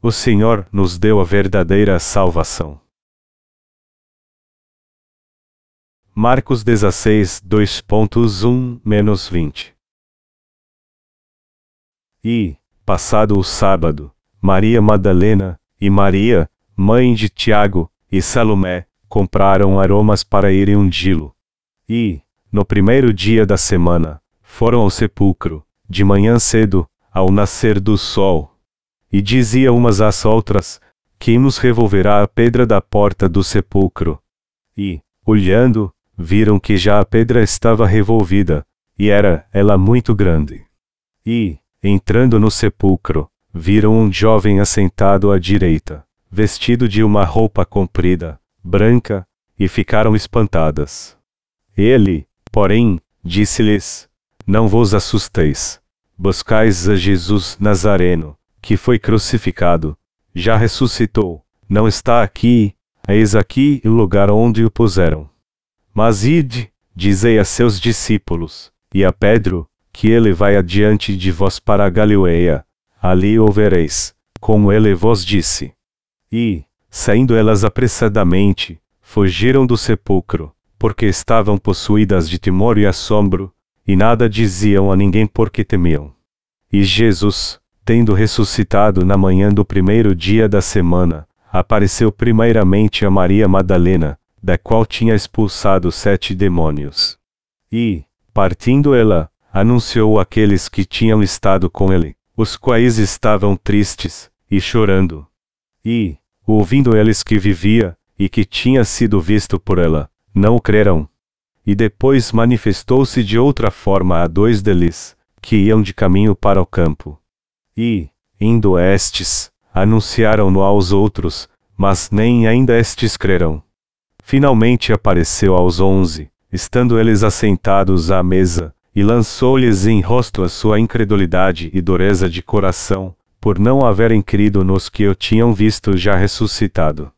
o Senhor nos deu a verdadeira salvação. Marcos 16, 2.1-20 E, passado o sábado, Maria Madalena e Maria, mãe de Tiago e Salomé, compraram aromas para irem ungí-lo. E, no primeiro dia da semana, foram ao sepulcro, de manhã cedo, ao nascer do sol. E dizia umas às outras: Quem nos revolverá a pedra da porta do sepulcro? E, olhando, viram que já a pedra estava revolvida, e era ela muito grande. E, entrando no sepulcro, viram um jovem assentado à direita, vestido de uma roupa comprida, branca, e ficaram espantadas. Ele, porém, disse-lhes: Não vos assusteis. Buscais a Jesus Nazareno, que foi crucificado. Já ressuscitou. Não está aqui, eis aqui o lugar onde o puseram. Mas ide, dizei a seus discípulos, e a Pedro, que ele vai adiante de vós para a Galileia, ali o vereis, como ele vos disse. E, saindo elas apressadamente, fugiram do sepulcro, porque estavam possuídas de temor e assombro, e nada diziam a ninguém porque temiam. E Jesus, tendo ressuscitado na manhã do primeiro dia da semana, apareceu primeiramente a Maria Madalena, da qual tinha expulsado sete demônios. E, partindo ela, anunciou àqueles que tinham estado com ele, os quais estavam tristes, e chorando. E, ouvindo eles que vivia, e que tinha sido visto por ela, não o creram. E depois manifestou-se de outra forma a dois deles, que iam de caminho para o campo. E, indo estes, anunciaram-no aos outros, mas nem ainda estes creram. Finalmente apareceu aos onze, estando eles assentados à mesa, e lançou-lhes em rosto a sua incredulidade e dureza de coração, por não haverem crido nos que o tinham visto já ressuscitado.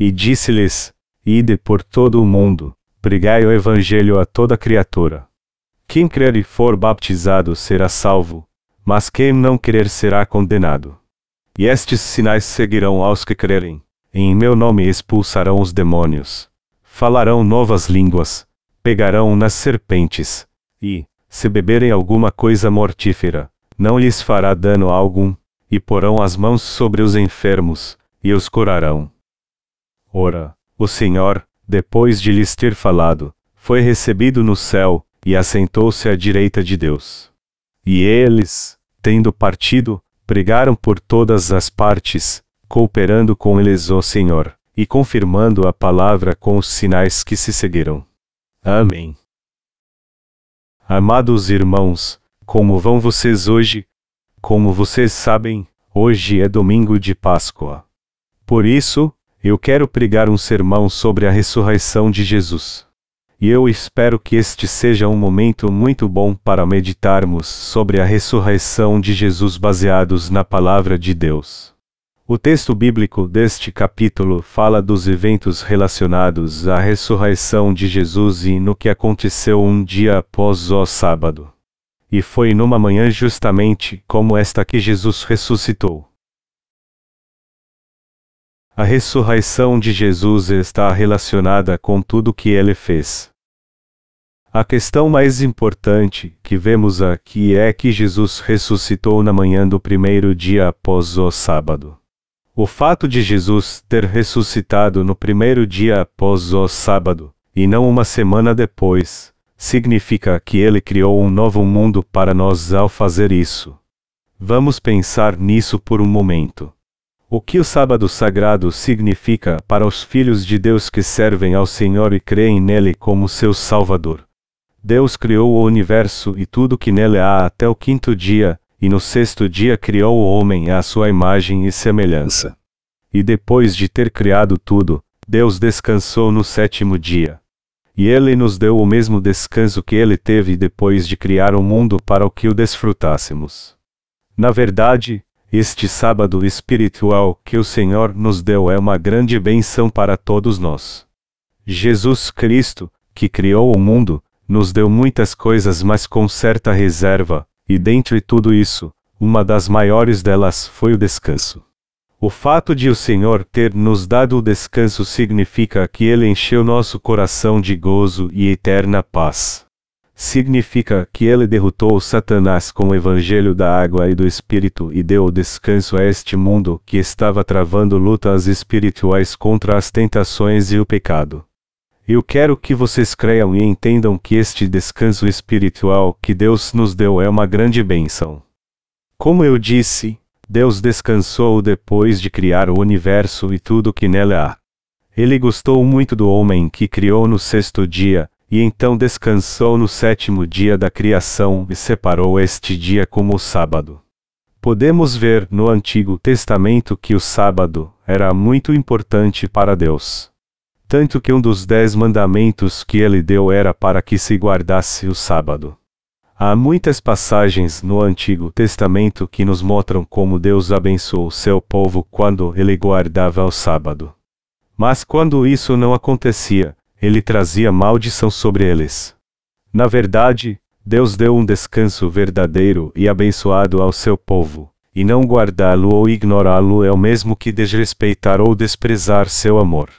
E disse-lhes: Ide por todo o mundo, pregai o Evangelho a toda criatura. Quem crer e for baptizado será salvo, mas quem não crer será condenado. E estes sinais seguirão aos que crerem. Em meu nome expulsarão os demônios. Falarão novas línguas. Pegarão nas serpentes. E, se beberem alguma coisa mortífera, não lhes fará dano algum. E porão as mãos sobre os enfermos, e os curarão. Ora, o Senhor, depois de lhes ter falado, foi recebido no céu, e assentou-se à direita de Deus. E eles, tendo partido, pregaram por todas as partes, cooperando com eles o Senhor, e confirmando a palavra com os sinais que se seguiram. Amém. Amados irmãos, como vão vocês hoje? Como vocês sabem, hoje é domingo de Páscoa. Por isso, eu quero pregar um sermão sobre a ressurreição de Jesus. E eu espero que este seja um momento muito bom para meditarmos sobre a ressurreição de Jesus baseados na Palavra de Deus. O texto bíblico deste capítulo fala dos eventos relacionados à ressurreição de Jesus e no que aconteceu um dia após o sábado. E foi numa manhã justamente como esta que Jesus ressuscitou. A ressurreição de Jesus está relacionada com tudo que ele fez. A questão mais importante que vemos aqui é que Jesus ressuscitou na manhã do primeiro dia após o sábado. O fato de Jesus ter ressuscitado no primeiro dia após o sábado, e não uma semana depois, significa que ele criou um novo mundo para nós ao fazer isso. Vamos pensar nisso por um momento. O que o sábado sagrado significa para os filhos de Deus que servem ao Senhor e creem nele como seu Salvador? Deus criou o universo e tudo que nele há até o quinto dia, e no sexto dia criou o homem à sua imagem e semelhança. E depois de ter criado tudo, Deus descansou no sétimo dia. E ele nos deu o mesmo descanso que ele teve depois de criar o mundo para o que o desfrutássemos. Na verdade, este sábado espiritual que o Senhor nos deu é uma grande benção para todos nós. Jesus Cristo, que criou o mundo, nos deu muitas coisas, mas com certa reserva, e dentre tudo isso, uma das maiores delas foi o descanso. O fato de o Senhor ter nos dado o descanso significa que Ele encheu nosso coração de gozo e eterna paz. Significa que Ele derrotou Satanás com o Evangelho da água e do Espírito e deu descanso a este mundo que estava travando lutas espirituais contra as tentações e o pecado. Eu quero que vocês creiam e entendam que este descanso espiritual que Deus nos deu é uma grande bênção. Como eu disse, Deus descansou depois de criar o universo e tudo que nele há. Ele gostou muito do homem que criou no sexto dia, e então descansou no sétimo dia da criação e separou este dia como o sábado. Podemos ver no Antigo Testamento que o sábado era muito importante para Deus. Tanto que um dos dez mandamentos que ele deu era para que se guardasse o sábado. Há muitas passagens no Antigo Testamento que nos mostram como Deus abençoou seu povo quando ele guardava o sábado. Mas quando isso não acontecia, ele trazia maldição sobre eles. Na verdade, Deus deu um descanso verdadeiro e abençoado ao seu povo, e não guardá-lo ou ignorá-lo é o mesmo que desrespeitar ou desprezar seu amor.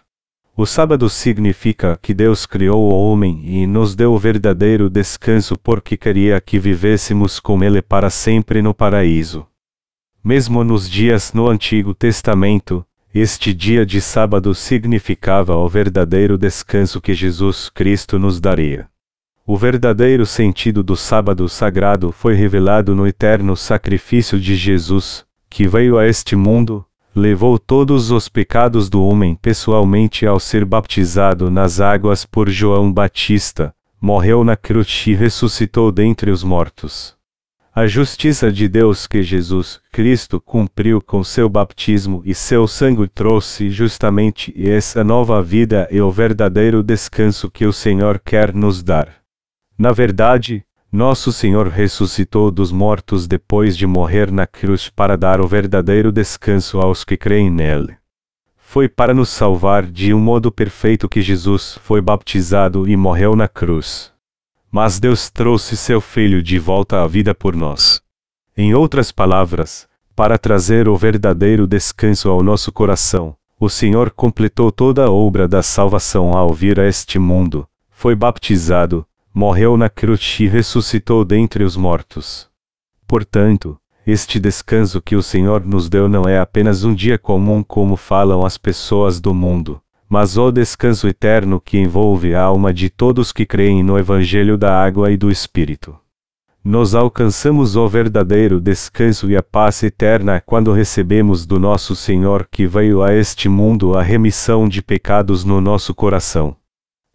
O sábado significa que Deus criou o homem e nos deu o verdadeiro descanso porque queria que vivêssemos com Ele para sempre no paraíso. Mesmo nos dias no Antigo Testamento, este dia de sábado significava o verdadeiro descanso que Jesus Cristo nos daria. O verdadeiro sentido do sábado sagrado foi revelado no eterno sacrifício de Jesus, que veio a este mundo, levou todos os pecados do homem pessoalmente ao ser batizado nas águas por João Batista, morreu na cruz e ressuscitou dentre os mortos. A justiça de Deus que Jesus Cristo cumpriu com seu batismo e seu sangue trouxe justamente essa nova vida e o verdadeiro descanso que o Senhor quer nos dar. Na verdade, nosso Senhor ressuscitou dos mortos depois de morrer na cruz para dar o verdadeiro descanso aos que creem nele. Foi para nos salvar de um modo perfeito que Jesus foi baptizado e morreu na cruz. Mas Deus trouxe seu Filho de volta à vida por nós. Em outras palavras, para trazer o verdadeiro descanso ao nosso coração, o Senhor completou toda a obra da salvação ao vir a este mundo, foi baptizado, morreu na cruz e ressuscitou dentre os mortos. Portanto, este descanso que o Senhor nos deu não é apenas um dia comum como falam as pessoas do mundo, mas o descanso eterno que envolve a alma de todos que creem no Evangelho da Água e do Espírito. Nós alcançamos o verdadeiro descanso e a paz eterna quando recebemos do nosso Senhor que veio a este mundo a remissão de pecados no nosso coração.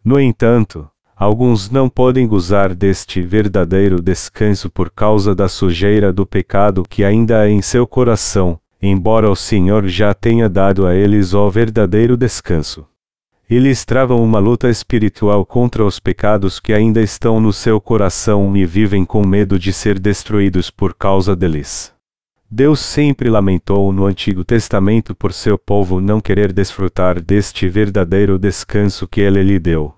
No entanto, Alguns não podem gozar deste verdadeiro descanso por causa da sujeira do pecado que ainda há em seu coração, embora o Senhor já tenha dado a eles o verdadeiro descanso. Eles travam uma luta espiritual contra os pecados que ainda estão no seu coração e vivem com medo de ser destruídos por causa deles. Deus sempre lamentou no Antigo Testamento por seu povo não querer desfrutar deste verdadeiro descanso que ele lhe deu.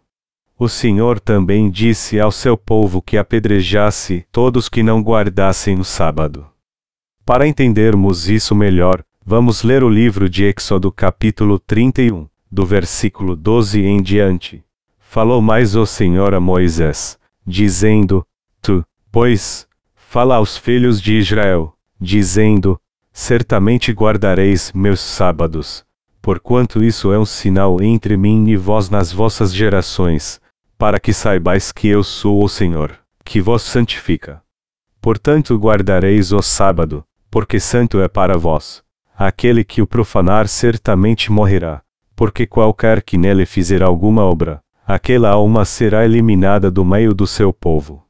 O Senhor também disse ao seu povo que apedrejasse todos que não guardassem o sábado. Para entendermos isso melhor, vamos ler o livro de Êxodo capítulo 31, do versículo 12 em diante. Falou mais o Senhor a Moisés, dizendo: Tu, pois, fala aos filhos de Israel, dizendo: Certamente guardareis meus sábados, porquanto isso é um sinal entre mim e vós nas vossas gerações, para que saibais que eu sou o Senhor, que vos santifica. Portanto guardareis o sábado, porque santo é para vós. Aquele que o profanar certamente morrerá, porque qualquer que nele fizer alguma obra, aquela alma será eliminada do meio do seu povo.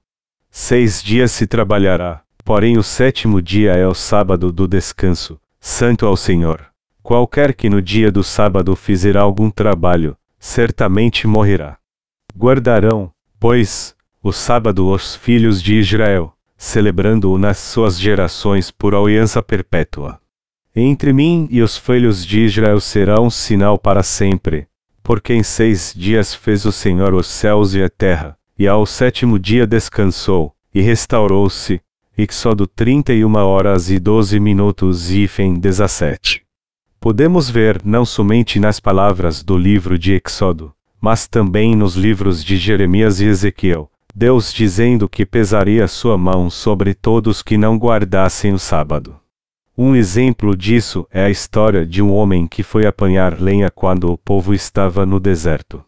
Seis dias se trabalhará, porém o sétimo dia é o sábado do descanso, santo ao Senhor. Qualquer que no dia do sábado fizer algum trabalho, certamente morrerá. Guardarão, pois, o sábado os filhos de Israel, celebrando-o nas suas gerações por aliança perpétua. Entre mim e os filhos de Israel será um sinal para sempre, porque em seis dias fez o Senhor os céus e a terra, e ao sétimo dia descansou, e restaurou-se. Êxodo 31 horas e 12 minutos e fim 17. podemos ver não somente nas palavras do livro de Êxodo, mas também nos livros de Jeremias e Ezequiel, Deus dizendo que pesaria sua mão sobre todos que não guardassem o sábado. Um exemplo disso é a história de um homem que foi apanhar lenha quando o povo estava no deserto.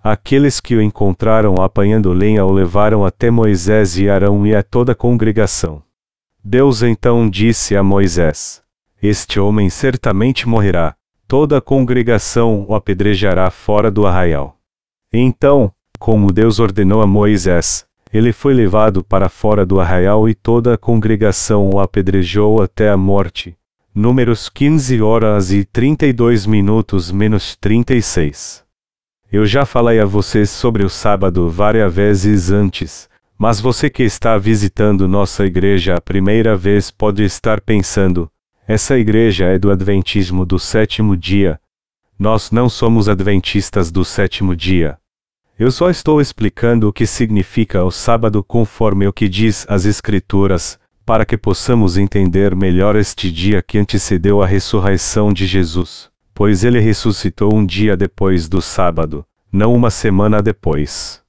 Aqueles que o encontraram apanhando lenha o levaram até Moisés e Arão e a toda a congregação. Deus então disse a Moisés: Este homem certamente morrerá, toda a congregação o apedrejará fora do arraial. Então, como Deus ordenou a Moisés, ele foi levado para fora do arraial e toda a congregação o apedrejou até a morte. Números 15 horas e 32 minutos menos 36. Eu já falei a vocês sobre o sábado várias vezes antes, mas você que está visitando nossa igreja a primeira vez pode estar pensando: essa igreja é do Adventismo do sétimo dia. Nós não somos adventistas do sétimo dia. Eu só estou explicando o que significa o sábado conforme o que diz as Escrituras, para que possamos entender melhor este dia que antecedeu a ressurreição de Jesus pois ele ressuscitou um dia depois do sábado, não uma semana depois.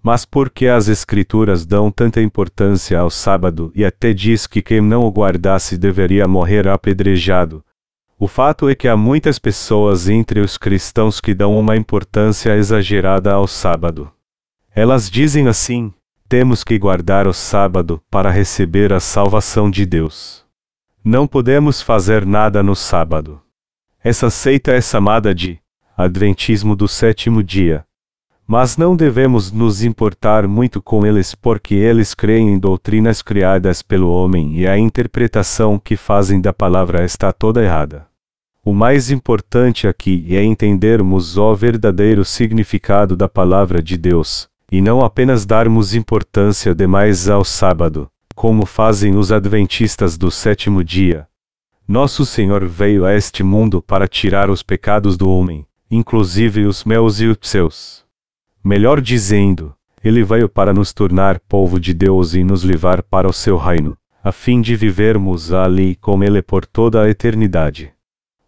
Mas por que as Escrituras dão tanta importância ao sábado e até diz que quem não o guardasse deveria morrer apedrejado? O fato é que há muitas pessoas entre os cristãos que dão uma importância exagerada ao sábado. Elas dizem assim: temos que guardar o sábado para receber a salvação de Deus. Não podemos fazer nada no sábado. Essa seita é chamada de Adventismo do sétimo dia. Mas não devemos nos importar muito com eles porque eles creem em doutrinas criadas pelo homem e a interpretação que fazem da palavra está toda errada. O mais importante aqui é entendermos o verdadeiro significado da palavra de Deus, e não apenas darmos importância demais ao sábado, como fazem os adventistas do sétimo dia, nosso Senhor veio a este mundo para tirar os pecados do homem, inclusive os meus e os seus. Melhor dizendo, ele veio para nos tornar povo de Deus e nos levar para o seu reino, a fim de vivermos ali com ele por toda a eternidade.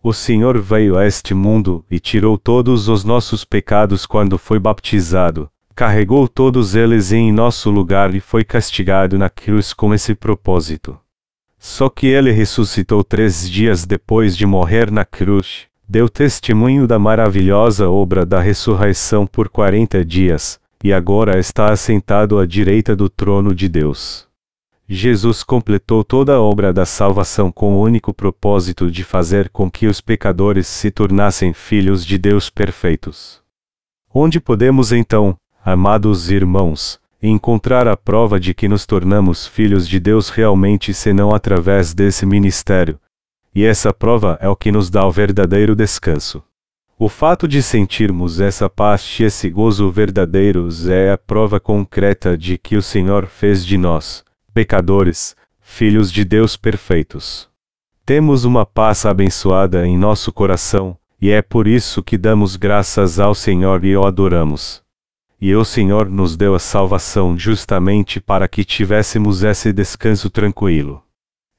O Senhor veio a este mundo e tirou todos os nossos pecados quando foi baptizado, carregou todos eles em nosso lugar e foi castigado na cruz com esse propósito. Só que ele ressuscitou três dias depois de morrer na cruz, deu testemunho da maravilhosa obra da ressurreição por quarenta dias, e agora está assentado à direita do trono de Deus. Jesus completou toda a obra da salvação com o único propósito de fazer com que os pecadores se tornassem filhos de Deus perfeitos. Onde podemos então, amados irmãos, encontrar a prova de que nos tornamos filhos de Deus realmente senão através desse ministério. E essa prova é o que nos dá o verdadeiro descanso. O fato de sentirmos essa paz e esse gozo verdadeiros é a prova concreta de que o Senhor fez de nós, pecadores, filhos de Deus perfeitos. Temos uma paz abençoada em nosso coração, e é por isso que damos graças ao Senhor e o adoramos e o Senhor nos deu a salvação justamente para que tivéssemos esse descanso tranquilo.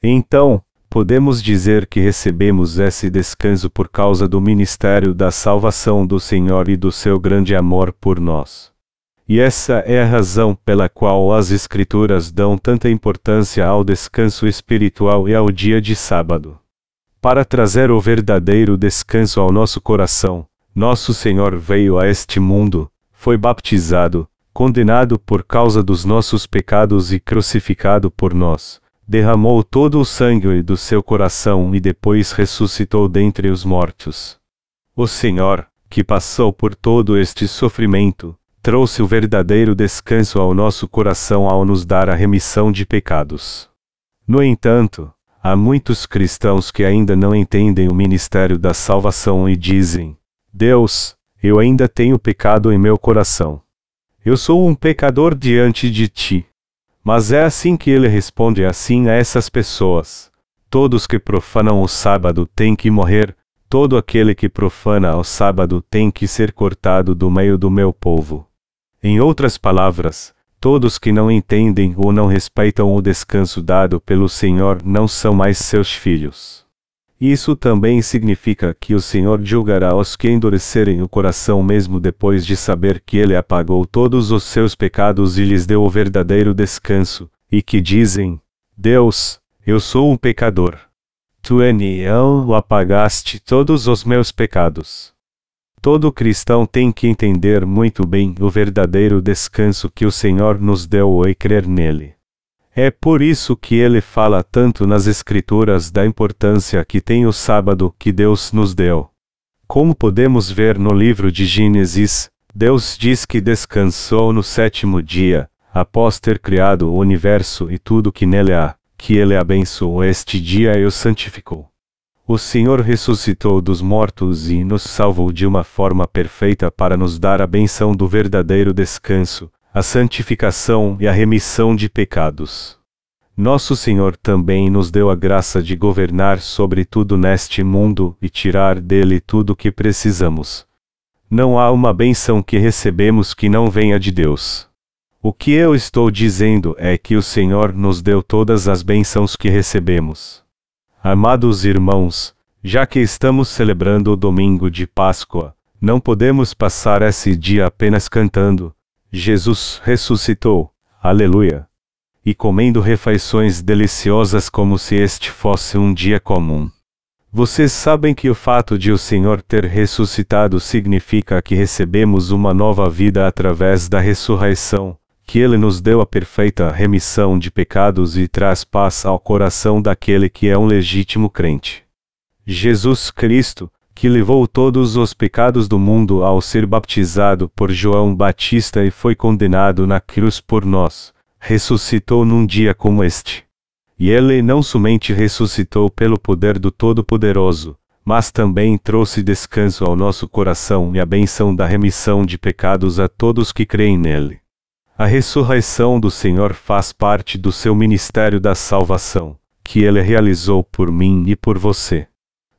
Então, podemos dizer que recebemos esse descanso por causa do ministério da salvação do Senhor e do seu grande amor por nós. E essa é a razão pela qual as Escrituras dão tanta importância ao descanso espiritual e ao dia de sábado. Para trazer o verdadeiro descanso ao nosso coração, nosso Senhor veio a este mundo, foi baptizado, condenado por causa dos nossos pecados e crucificado por nós, derramou todo o sangue do seu coração e depois ressuscitou dentre os mortos. O Senhor, que passou por todo este sofrimento, trouxe o verdadeiro descanso ao nosso coração ao nos dar a remissão de pecados. No entanto, há muitos cristãos que ainda não entendem o ministério da salvação e dizem: Deus, eu ainda tenho pecado em meu coração. Eu sou um pecador diante de ti. Mas é assim que ele responde assim a essas pessoas: Todos que profanam o sábado têm que morrer, todo aquele que profana o sábado tem que ser cortado do meio do meu povo. Em outras palavras, todos que não entendem ou não respeitam o descanso dado pelo Senhor não são mais seus filhos. Isso também significa que o Senhor julgará os que endurecerem o coração mesmo depois de saber que Ele apagou todos os seus pecados e lhes deu o verdadeiro descanso, e que dizem: Deus, eu sou um pecador. Tu em o apagaste todos os meus pecados. Todo cristão tem que entender muito bem o verdadeiro descanso que o Senhor nos deu e crer nele. É por isso que ele fala tanto nas Escrituras da importância que tem o sábado que Deus nos deu. Como podemos ver no livro de Gênesis, Deus diz que descansou no sétimo dia, após ter criado o universo e tudo que nele há, que ele abençoou este dia e o santificou. O Senhor ressuscitou dos mortos e nos salvou de uma forma perfeita para nos dar a benção do verdadeiro descanso, a santificação e a remissão de pecados. Nosso Senhor também nos deu a graça de governar sobre tudo neste mundo e tirar dele tudo o que precisamos. Não há uma benção que recebemos que não venha de Deus. O que eu estou dizendo é que o Senhor nos deu todas as bênçãos que recebemos. Amados irmãos, já que estamos celebrando o domingo de Páscoa, não podemos passar esse dia apenas cantando: Jesus ressuscitou, aleluia! E comendo refeições deliciosas como se este fosse um dia comum. Vocês sabem que o fato de o Senhor ter ressuscitado significa que recebemos uma nova vida através da ressurreição, que ele nos deu a perfeita remissão de pecados e traz paz ao coração daquele que é um legítimo crente. Jesus Cristo, que levou todos os pecados do mundo ao ser batizado por João Batista e foi condenado na cruz por nós, ressuscitou num dia como este. E ele não somente ressuscitou pelo poder do Todo-Poderoso, mas também trouxe descanso ao nosso coração e a benção da remissão de pecados a todos que creem nele. A ressurreição do Senhor faz parte do seu ministério da salvação, que ele realizou por mim e por você.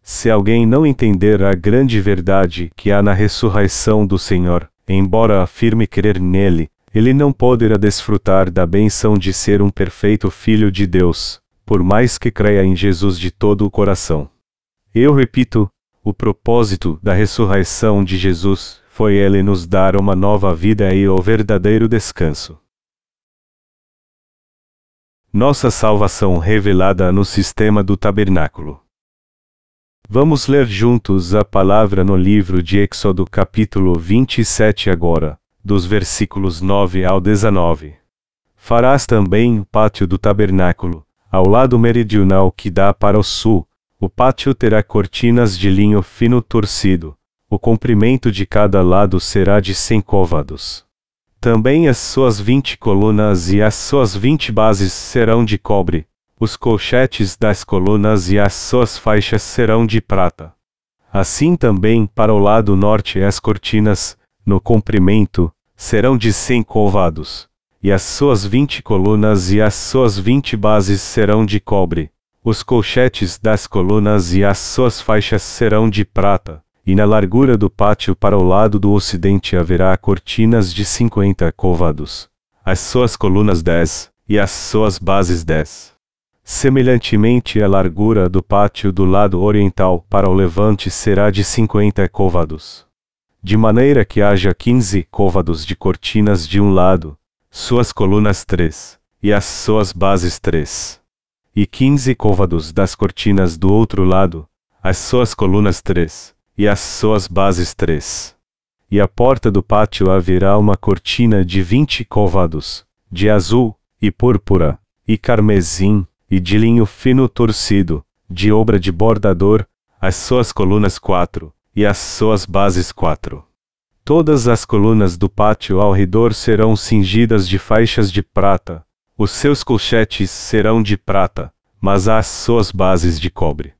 Se alguém não entender a grande verdade que há na ressurreição do Senhor, embora afirme crer nele, ele não poderá desfrutar da benção de ser um perfeito filho de Deus, por mais que creia em Jesus de todo o coração. Eu repito, o propósito da ressurreição de Jesus foi ele nos dar uma nova vida e o verdadeiro descanso. Nossa salvação revelada no sistema do tabernáculo. Vamos ler juntos a palavra no livro de Êxodo, capítulo 27, agora, dos versículos 9 ao 19. Farás também o pátio do tabernáculo, ao lado meridional que dá para o sul. O pátio terá cortinas de linho fino torcido, o comprimento de cada lado será de cem côvados. Também as suas vinte colunas e as suas vinte bases serão de cobre, os colchetes das colunas e as suas faixas serão de prata. Assim também para o lado norte as cortinas, no comprimento, serão de cem côvados, e as suas vinte colunas e as suas vinte bases serão de cobre, os colchetes das colunas e as suas faixas serão de prata e na largura do pátio para o lado do ocidente haverá cortinas de cinquenta côvados, as suas colunas dez, e as suas bases dez. Semelhantemente a largura do pátio do lado oriental para o levante será de cinquenta côvados. De maneira que haja quinze côvados de cortinas de um lado, suas colunas três, e as suas bases três. E quinze côvados das cortinas do outro lado, as suas colunas três, e as suas bases três. E a porta do pátio haverá uma cortina de vinte côvados, de azul, e púrpura, e carmesim, e de linho fino torcido, de obra de bordador, as suas colunas quatro, e as suas bases quatro. Todas as colunas do pátio ao redor serão cingidas de faixas de prata, os seus colchetes serão de prata, mas as suas bases de cobre.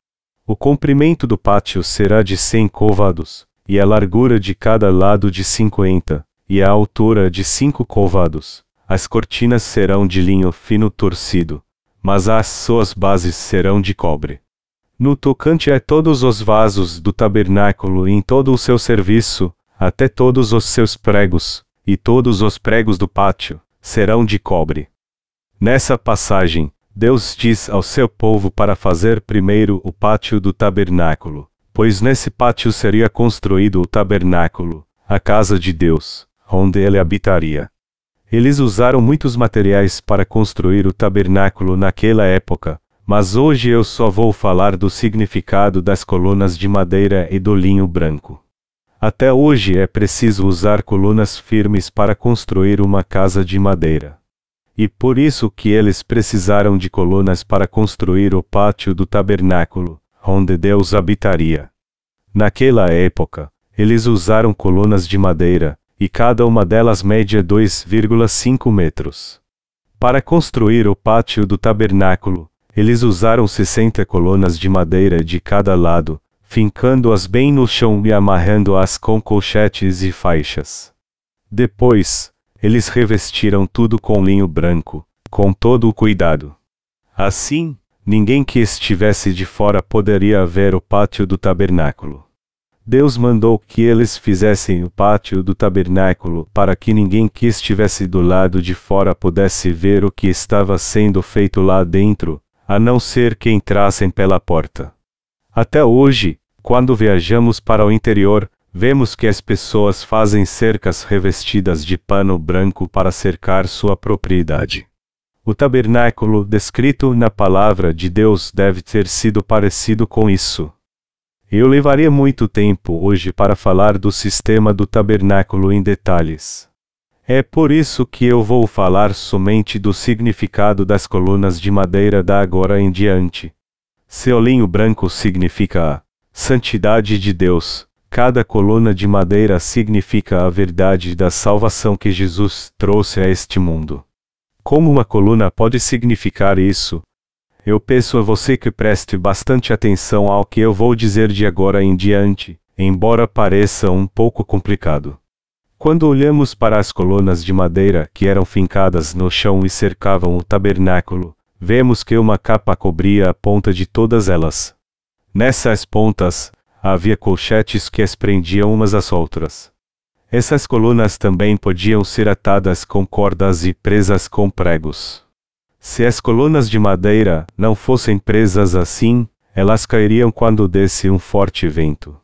O comprimento do pátio será de cem côvados, e a largura de cada lado de cinquenta, e a altura de cinco côvados. As cortinas serão de linho fino torcido, mas as suas bases serão de cobre. No tocante a todos os vasos do tabernáculo em todo o seu serviço, até todos os seus pregos, e todos os pregos do pátio, serão de cobre. Nessa passagem, Deus diz ao seu povo para fazer primeiro o pátio do tabernáculo, pois nesse pátio seria construído o tabernáculo, a casa de Deus, onde ele habitaria. Eles usaram muitos materiais para construir o tabernáculo naquela época, mas hoje eu só vou falar do significado das colunas de madeira e do linho branco. Até hoje é preciso usar colunas firmes para construir uma casa de madeira. E por isso que eles precisaram de colunas para construir o pátio do tabernáculo, onde Deus habitaria. Naquela época, eles usaram colunas de madeira, e cada uma delas media 2,5 metros. Para construir o pátio do tabernáculo, eles usaram 60 colunas de madeira de cada lado, fincando-as bem no chão e amarrando-as com colchetes e faixas. Depois, eles revestiram tudo com linho branco, com todo o cuidado. Assim, ninguém que estivesse de fora poderia ver o pátio do tabernáculo. Deus mandou que eles fizessem o pátio do tabernáculo para que ninguém que estivesse do lado de fora pudesse ver o que estava sendo feito lá dentro, a não ser que entrassem pela porta. Até hoje, quando viajamos para o interior, vemos que as pessoas fazem cercas revestidas de pano branco para cercar sua propriedade. O tabernáculo descrito na palavra de Deus deve ter sido parecido com isso. Eu levaria muito tempo hoje para falar do sistema do tabernáculo em detalhes. É por isso que eu vou falar somente do significado das colunas de madeira da agora em diante. Seu linho branco significa a santidade de Deus. Cada coluna de madeira significa a verdade da salvação que Jesus trouxe a este mundo. Como uma coluna pode significar isso, eu peço a você que preste bastante atenção ao que eu vou dizer de agora em diante, embora pareça um pouco complicado. Quando olhamos para as colunas de madeira que eram fincadas no chão e cercavam o tabernáculo, vemos que uma capa cobria a ponta de todas elas. Nessas pontas, havia colchetes que as prendiam umas às outras. Essas colunas também podiam ser atadas com cordas e presas com pregos. Se as colunas de madeira não fossem presas assim, elas cairiam quando desse um forte vento.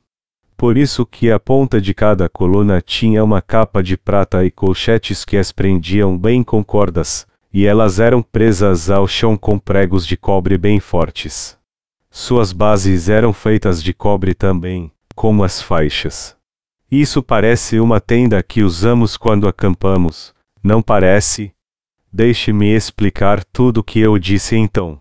Por isso que a ponta de cada coluna tinha uma capa de prata e colchetes que as prendiam bem com cordas, e elas eram presas ao chão com pregos de cobre bem fortes. Suas bases eram feitas de cobre também, como as faixas. Isso parece uma tenda que usamos quando acampamos, não parece? Deixe-me explicar tudo o que eu disse então.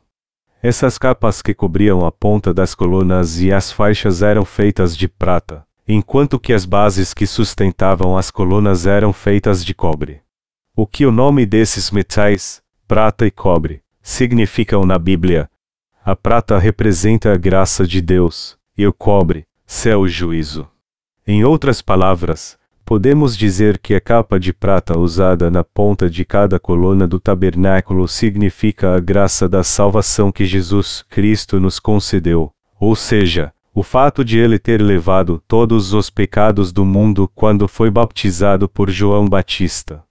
Essas capas que cobriam a ponta das colunas e as faixas eram feitas de prata, enquanto que as bases que sustentavam as colunas eram feitas de cobre. O que o nome desses metais, prata e cobre, significam na Bíblia? A prata representa a graça de Deus, e o cobre, seu juízo. Em outras palavras, Podemos dizer que a capa de prata usada na ponta de cada coluna do tabernáculo significa a graça da salvação que Jesus Cristo nos concedeu, ou seja, o fato de ele ter levado todos os pecados do mundo quando foi baptizado por João Batista.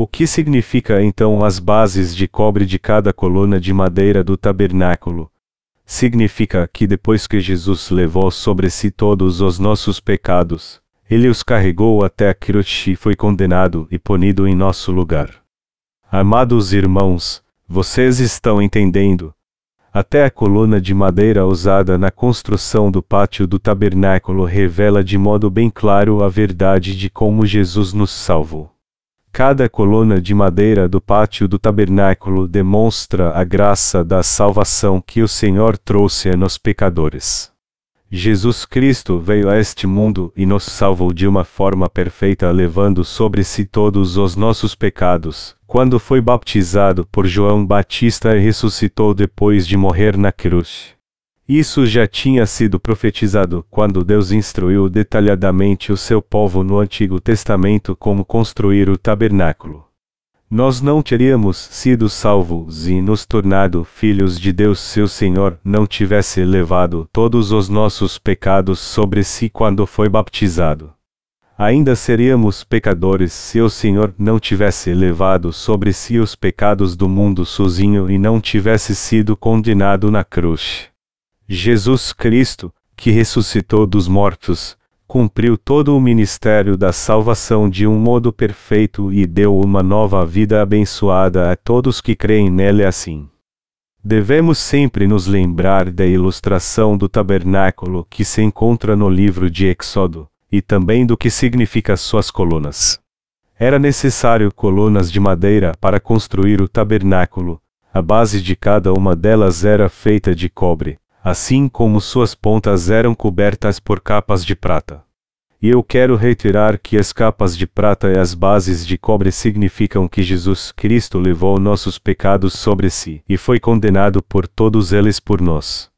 O que significa então as bases de cobre de cada coluna de madeira do tabernáculo? Significa que depois que Jesus levou sobre si todos os nossos pecados, ele os carregou até a e foi condenado e punido em nosso lugar. Amados irmãos, vocês estão entendendo? Até a coluna de madeira usada na construção do pátio do tabernáculo revela de modo bem claro a verdade de como Jesus nos salvou. Cada coluna de madeira do pátio do tabernáculo demonstra a graça da salvação que o Senhor trouxe a nós pecadores. Jesus Cristo veio a este mundo e nos salvou de uma forma perfeita, levando sobre si todos os nossos pecados, quando foi baptizado por João Batista e ressuscitou depois de morrer na cruz. Isso já tinha sido profetizado quando Deus instruiu detalhadamente o seu povo no Antigo Testamento como construir o tabernáculo nós não teríamos sido salvos e nos tornado filhos de Deus se o Senhor não tivesse levado todos os nossos pecados sobre si quando foi baptizado. Ainda seríamos pecadores se o Senhor não tivesse levado sobre si os pecados do mundo sozinho e não tivesse sido condenado na cruz. Jesus Cristo, que ressuscitou dos mortos, cumpriu todo o ministério da salvação de um modo perfeito e deu uma nova vida abençoada a todos que creem nele assim. Devemos sempre nos lembrar da ilustração do tabernáculo que se encontra no livro de Êxodo, e também do que significa suas colunas. Era necessário colunas de madeira para construir o tabernáculo, a base de cada uma delas era feita de cobre, assim como suas pontas eram cobertas por capas de prata. E eu quero reiterar que as capas de prata e as bases de cobre significam que Jesus Cristo levou nossos pecados sobre si e foi condenado por todos eles por nós.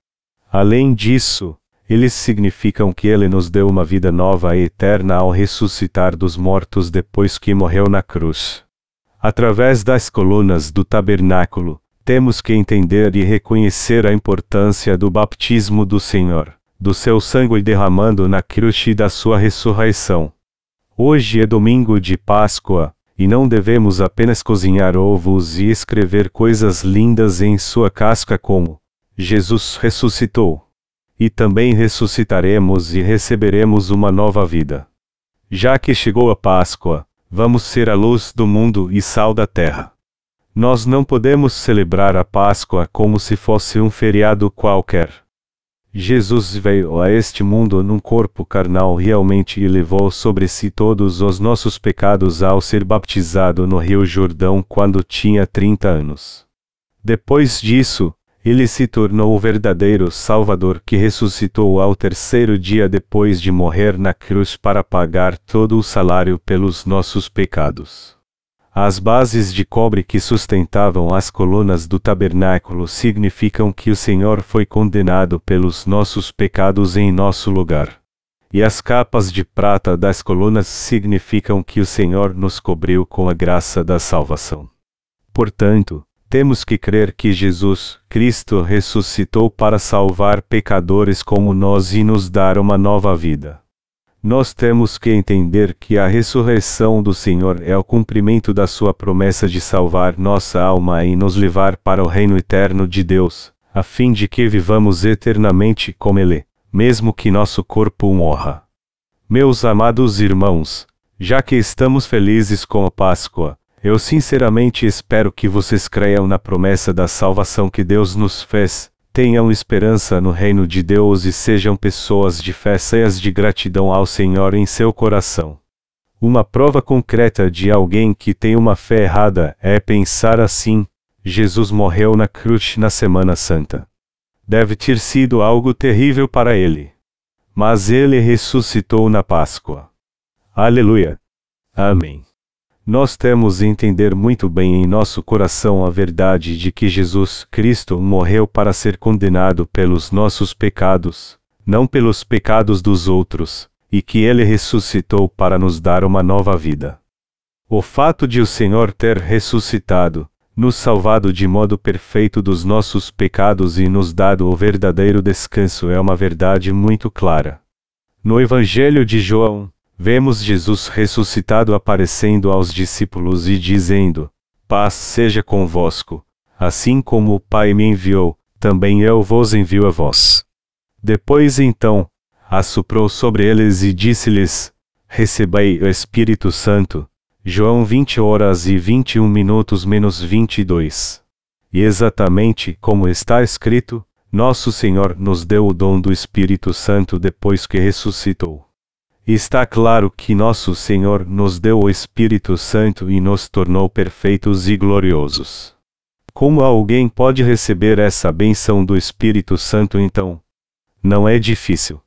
Além disso, eles significam que ele nos deu uma vida nova e eterna ao ressuscitar dos mortos depois que morreu na cruz. Através das colunas do tabernáculo, temos que entender e reconhecer a importância do baptismo do Senhor, do seu sangue derramando na cruz e da sua ressurreição. Hoje é domingo de Páscoa, e não devemos apenas cozinhar ovos e escrever coisas lindas em sua casca como Jesus ressuscitou. E também ressuscitaremos e receberemos uma nova vida. Já que chegou a Páscoa, vamos ser a luz do mundo e sal da terra. Nós não podemos celebrar a Páscoa como se fosse um feriado qualquer. Jesus veio a este mundo num corpo carnal realmente e levou sobre si todos os nossos pecados ao ser batizado no Rio Jordão quando tinha 30 anos. Depois disso, ele se tornou o verdadeiro Salvador que ressuscitou ao terceiro dia depois de morrer na cruz para pagar todo o salário pelos nossos pecados. As bases de cobre que sustentavam as colunas do tabernáculo significam que o Senhor foi condenado pelos nossos pecados em nosso lugar. E as capas de prata das colunas significam que o Senhor nos cobriu com a graça da salvação. Portanto, temos que crer que Jesus, Cristo, ressuscitou para salvar pecadores como nós e nos dar uma nova vida. Nós temos que entender que a ressurreição do Senhor é o cumprimento da sua promessa de salvar nossa alma e nos levar para o reino eterno de Deus, a fim de que vivamos eternamente com Ele, mesmo que nosso corpo morra. Meus amados irmãos, já que estamos felizes com a Páscoa, eu sinceramente espero que vocês creiam na promessa da salvação que Deus nos fez, Tenham esperança no reino de Deus e sejam pessoas de fé cheias de gratidão ao Senhor em seu coração. Uma prova concreta de alguém que tem uma fé errada é pensar assim: Jesus morreu na cruz na Semana Santa. Deve ter sido algo terrível para ele. Mas ele ressuscitou na Páscoa. Aleluia. Amém. Nós temos entender muito bem em nosso coração a verdade de que Jesus Cristo morreu para ser condenado pelos nossos pecados, não pelos pecados dos outros, e que ele ressuscitou para nos dar uma nova vida. O fato de o Senhor ter ressuscitado, nos salvado de modo perfeito dos nossos pecados e nos dado o verdadeiro descanso é uma verdade muito clara. No Evangelho de João, vemos Jesus ressuscitado aparecendo aos discípulos e dizendo: Paz seja convosco. Assim como o Pai me enviou, também eu vos envio a vós. Depois então, assoprou sobre eles e disse-lhes: Recebei o Espírito Santo. João 20 horas e 21 minutos menos 22. E exatamente como está escrito, nosso Senhor nos deu o dom do Espírito Santo depois que ressuscitou. Está claro que nosso Senhor nos deu o Espírito Santo e nos tornou perfeitos e gloriosos. Como alguém pode receber essa benção do Espírito Santo então? Não é difícil.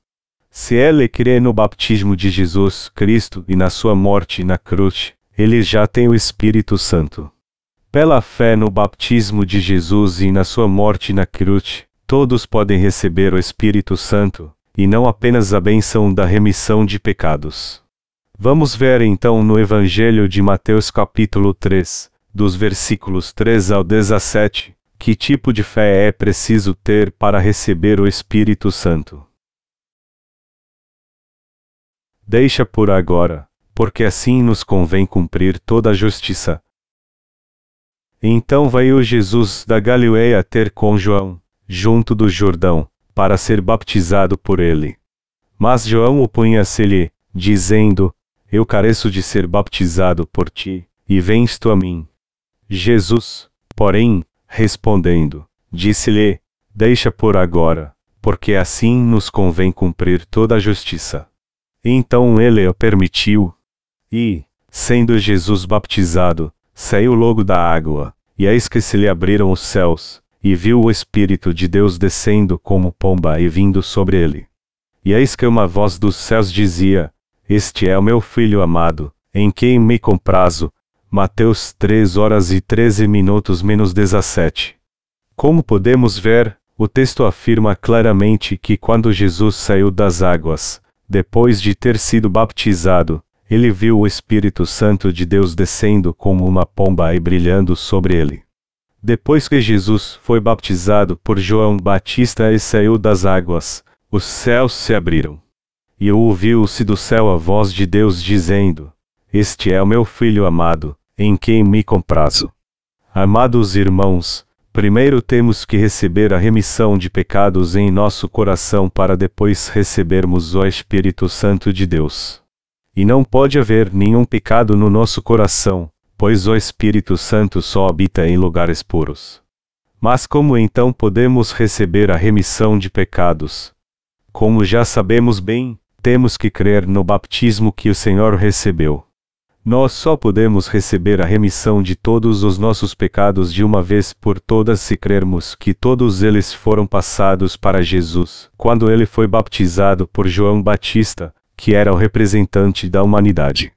Se ele crê no batismo de Jesus Cristo e na sua morte na cruz, ele já tem o Espírito Santo. Pela fé no batismo de Jesus e na sua morte na cruz, todos podem receber o Espírito Santo, e não apenas a benção da remissão de pecados. Vamos ver então no Evangelho de Mateus capítulo 3, dos versículos 3 ao 17, que tipo de fé é preciso ter para receber o Espírito Santo. deixa por agora, porque assim nos convém cumprir toda a justiça. Então veio Jesus da Galileia ter com João, junto do Jordão, para ser baptizado por ele. Mas João opunha-se-lhe, dizendo: Eu careço de ser baptizado por ti, e vens tu a mim. Jesus, porém, respondendo, disse-lhe: Deixa por agora, porque assim nos convém cumprir toda a justiça. Então ele o permitiu. E, sendo Jesus baptizado, saiu logo da água, e eis que se lhe abriram os céus, e viu o Espírito de Deus descendo como pomba e vindo sobre ele. E eis que uma voz dos céus dizia: Este é o meu filho amado, em quem me comprazo. Mateus 3 horas e 13 minutos menos 17. Como podemos ver, o texto afirma claramente que quando Jesus saiu das águas, depois de ter sido baptizado, ele viu o Espírito Santo de Deus descendo como uma pomba e brilhando sobre ele. Depois que Jesus foi baptizado por João Batista e saiu das águas, os céus se abriram. E ouviu-se do céu a voz de Deus dizendo: Este é o meu filho amado, em quem me comprazo. Amados irmãos, primeiro temos que receber a remissão de pecados em nosso coração para depois recebermos o Espírito Santo de Deus. E não pode haver nenhum pecado no nosso coração, pois o Espírito Santo só habita em lugares puros. Mas como então podemos receber a remissão de pecados? Como já sabemos bem, temos que crer no batismo que o Senhor recebeu. Nós só podemos receber a remissão de todos os nossos pecados de uma vez por todas se crermos que todos eles foram passados para Jesus, quando ele foi baptizado por João Batista, que era o representante da humanidade.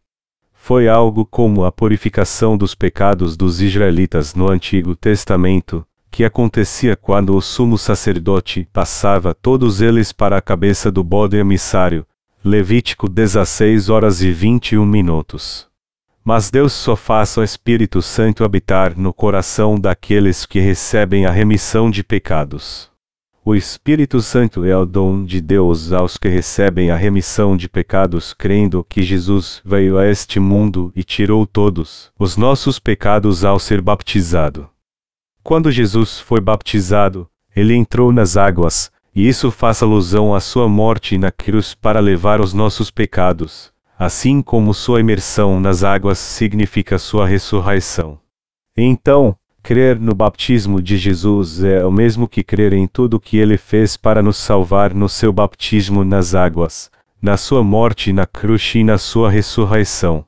Foi algo como a purificação dos pecados dos israelitas no Antigo Testamento, que acontecia quando o sumo sacerdote passava todos eles para a cabeça do bode emissário. Levítico 16 horas e 21 minutos. Mas Deus só faz o Espírito Santo habitar no coração daqueles que recebem a remissão de pecados. O Espírito Santo é o dom de Deus aos que recebem a remissão de pecados, crendo que Jesus veio a este mundo e tirou todos os nossos pecados ao ser baptizado. Quando Jesus foi baptizado, ele entrou nas águas, e isso faz alusão à sua morte na cruz para levar os nossos pecados, assim como sua imersão nas águas significa sua ressurreição. Então, crer no batismo de Jesus é o mesmo que crer em tudo o que ele fez para nos salvar no seu batismo nas águas, na sua morte na cruz e na sua ressurreição.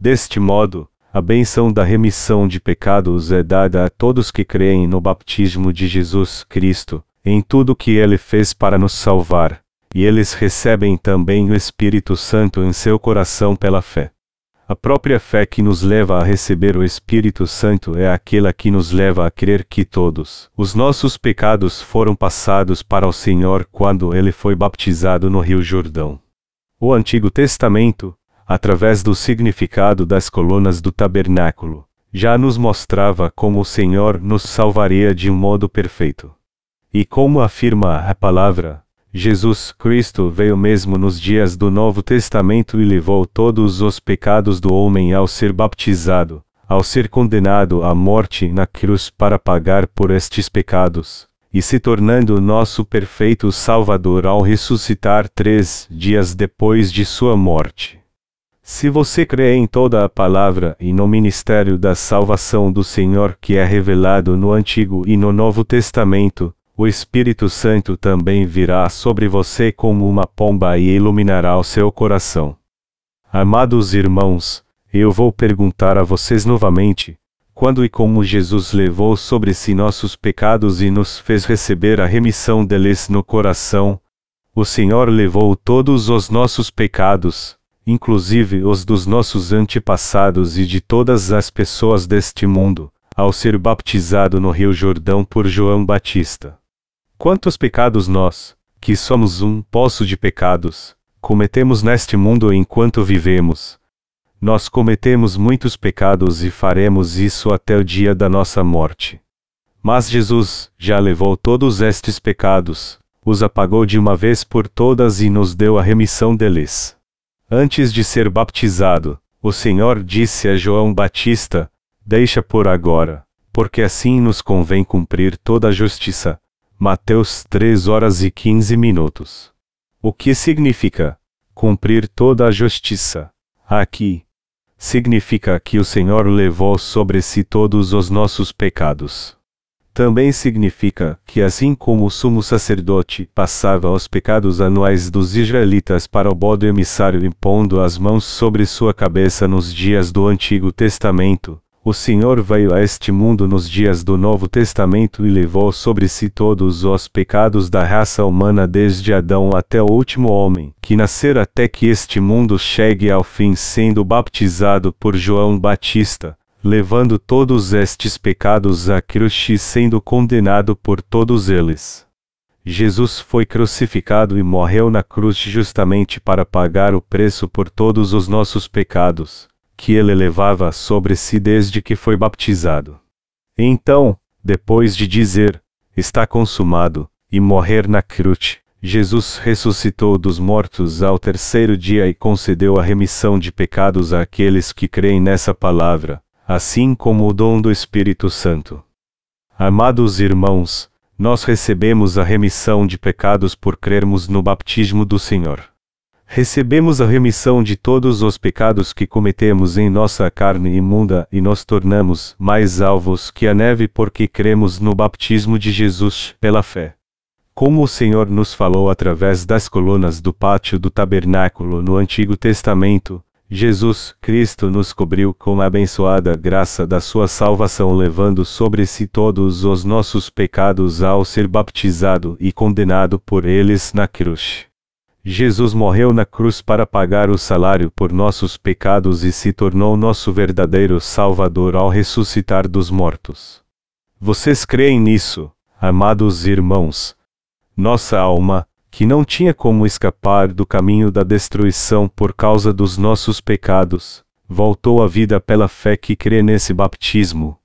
Deste modo, a benção da remissão de pecados é dada a todos que creem no batismo de Jesus Cristo, em tudo que ele fez para nos salvar, e eles recebem também o Espírito Santo em seu coração pela fé. A própria fé que nos leva a receber o Espírito Santo é aquela que nos leva a crer que todos os nossos pecados foram passados para o Senhor quando ele foi baptizado no Rio Jordão. O Antigo Testamento, através do significado das colunas do tabernáculo, já nos mostrava como o Senhor nos salvaria de um modo perfeito. E como afirma a palavra, Jesus Cristo veio mesmo nos dias do Novo Testamento e levou todos os pecados do homem ao ser baptizado, ao ser condenado à morte na cruz para pagar por estes pecados, e se tornando nosso perfeito Salvador ao ressuscitar três dias depois de sua morte. Se você crê em toda a palavra e no ministério da salvação do Senhor que é revelado no Antigo e no Novo Testamento, o Espírito Santo também virá sobre você como uma pomba e iluminará o seu coração. Amados irmãos, eu vou perguntar a vocês novamente: quando e como Jesus levou sobre si nossos pecados e nos fez receber a remissão deles no coração? O Senhor levou todos os nossos pecados, inclusive os dos nossos antepassados e de todas as pessoas deste mundo, ao ser baptizado no Rio Jordão por João Batista. Quantos pecados nós, que somos um poço de pecados, cometemos neste mundo enquanto vivemos? Nós cometemos muitos pecados e faremos isso até o dia da nossa morte. Mas Jesus já levou todos estes pecados, os apagou de uma vez por todas e nos deu a remissão deles. Antes de ser baptizado, o Senhor disse a João Batista: Deixa por agora, porque assim nos convém cumprir toda a justiça. Mateus 3 horas e 15 minutos. O que significa cumprir toda a justiça? Aqui, significa que o Senhor levou sobre si todos os nossos pecados. Também significa que, assim como o sumo sacerdote passava os pecados anuais dos israelitas para o bode emissário impondo as mãos sobre sua cabeça nos dias do Antigo Testamento, o Senhor veio a este mundo nos dias do Novo Testamento e levou sobre si todos os pecados da raça humana desde Adão até o último homem, que nascer até que este mundo chegue ao fim sendo baptizado por João Batista, levando todos estes pecados à cruz e sendo condenado por todos eles. Jesus foi crucificado e morreu na cruz justamente para pagar o preço por todos os nossos pecados que ele levava sobre si desde que foi baptizado. Então, depois de dizer, está consumado, e morrer na cruz, Jesus ressuscitou dos mortos ao terceiro dia e concedeu a remissão de pecados àqueles que creem nessa palavra, assim como o dom do Espírito Santo. Amados irmãos, nós recebemos a remissão de pecados por crermos no batismo do Senhor recebemos a remissão de todos os pecados que cometemos em nossa carne imunda e nos tornamos mais alvos que a neve porque cremos no baptismo de Jesus pela fé. Como o Senhor nos falou através das colunas do pátio do tabernáculo no Antigo Testamento, Jesus Cristo nos cobriu com a abençoada graça da sua salvação, levando sobre si todos os nossos pecados ao ser baptizado e condenado por eles na cruz. Jesus morreu na cruz para pagar o salário por nossos pecados e se tornou nosso verdadeiro Salvador ao ressuscitar dos mortos. Vocês creem nisso, amados irmãos? Nossa alma, que não tinha como escapar do caminho da destruição por causa dos nossos pecados, voltou à vida pela fé que crê nesse baptismo,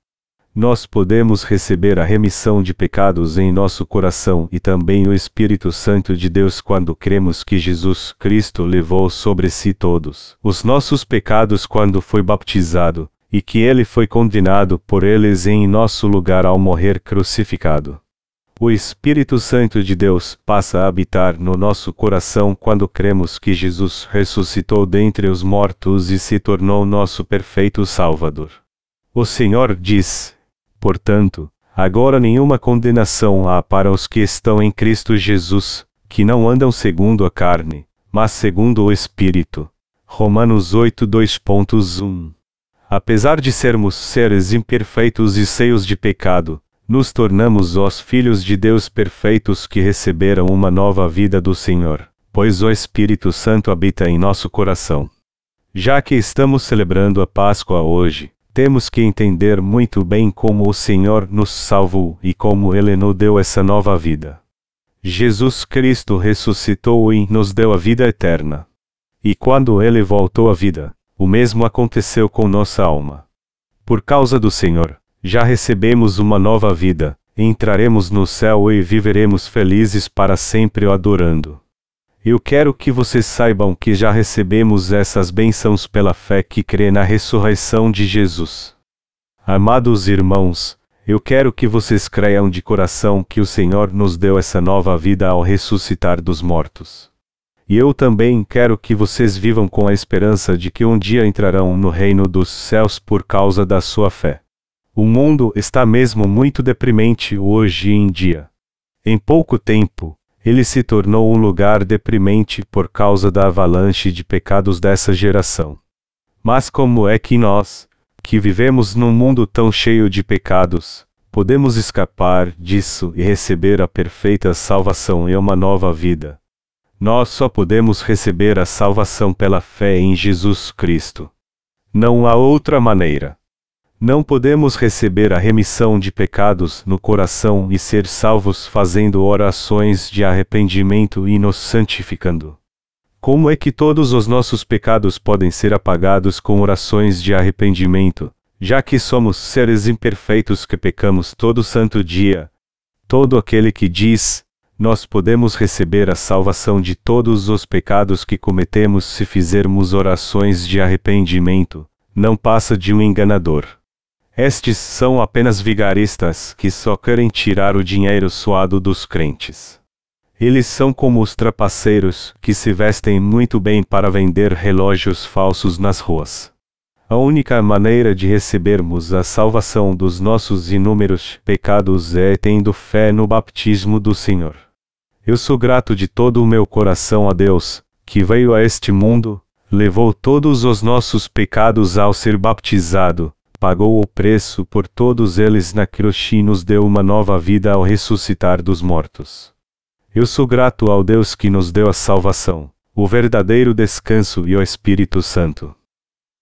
nós podemos receber a remissão de pecados em nosso coração e também o Espírito Santo de Deus quando cremos que Jesus Cristo levou sobre si todos os nossos pecados quando foi baptizado, e que ele foi condenado por eles em nosso lugar ao morrer crucificado. O Espírito Santo de Deus passa a habitar no nosso coração quando cremos que Jesus ressuscitou dentre os mortos e se tornou nosso perfeito Salvador. O Senhor diz: Portanto, agora nenhuma condenação há para os que estão em Cristo Jesus, que não andam segundo a carne, mas segundo o Espírito. Romanos 8 2.1 Apesar de sermos seres imperfeitos e cheios de pecado, nos tornamos os filhos de Deus perfeitos que receberam uma nova vida do Senhor, pois o Espírito Santo habita em nosso coração. Já que estamos celebrando a Páscoa hoje, temos que entender muito bem como o Senhor nos salvou e como Ele nos deu essa nova vida. Jesus Cristo ressuscitou e nos deu a vida eterna. E quando Ele voltou à vida, o mesmo aconteceu com nossa alma. Por causa do Senhor, já recebemos uma nova vida, entraremos no céu e viveremos felizes para sempre adorando. Eu quero que vocês saibam que já recebemos essas bênçãos pela fé que crê na ressurreição de Jesus. Amados irmãos, eu quero que vocês creiam de coração que o Senhor nos deu essa nova vida ao ressuscitar dos mortos. E eu também quero que vocês vivam com a esperança de que um dia entrarão no reino dos céus por causa da sua fé. O mundo está mesmo muito deprimente hoje em dia. Em pouco tempo, ele se tornou um lugar deprimente por causa da avalanche de pecados dessa geração. Mas como é que nós, que vivemos num mundo tão cheio de pecados, podemos escapar disso e receber a perfeita salvação e uma nova vida? Nós só podemos receber a salvação pela fé em Jesus Cristo. Não há outra maneira. Não podemos receber a remissão de pecados no coração e ser salvos fazendo orações de arrependimento e nos santificando. Como é que todos os nossos pecados podem ser apagados com orações de arrependimento, já que somos seres imperfeitos que pecamos todo santo dia? Todo aquele que diz, nós podemos receber a salvação de todos os pecados que cometemos se fizermos orações de arrependimento, não passa de um enganador. Estes são apenas vigaristas que só querem tirar o dinheiro suado dos crentes. Eles são como os trapaceiros que se vestem muito bem para vender relógios falsos nas ruas. A única maneira de recebermos a salvação dos nossos inúmeros pecados é tendo fé no baptismo do Senhor. Eu sou grato de todo o meu coração a Deus, que veio a este mundo, levou todos os nossos pecados ao ser baptizado, pagou o preço por todos eles na cruz e nos deu uma nova vida ao ressuscitar dos mortos. Eu sou grato ao Deus que nos deu a salvação, o verdadeiro descanso e o Espírito Santo.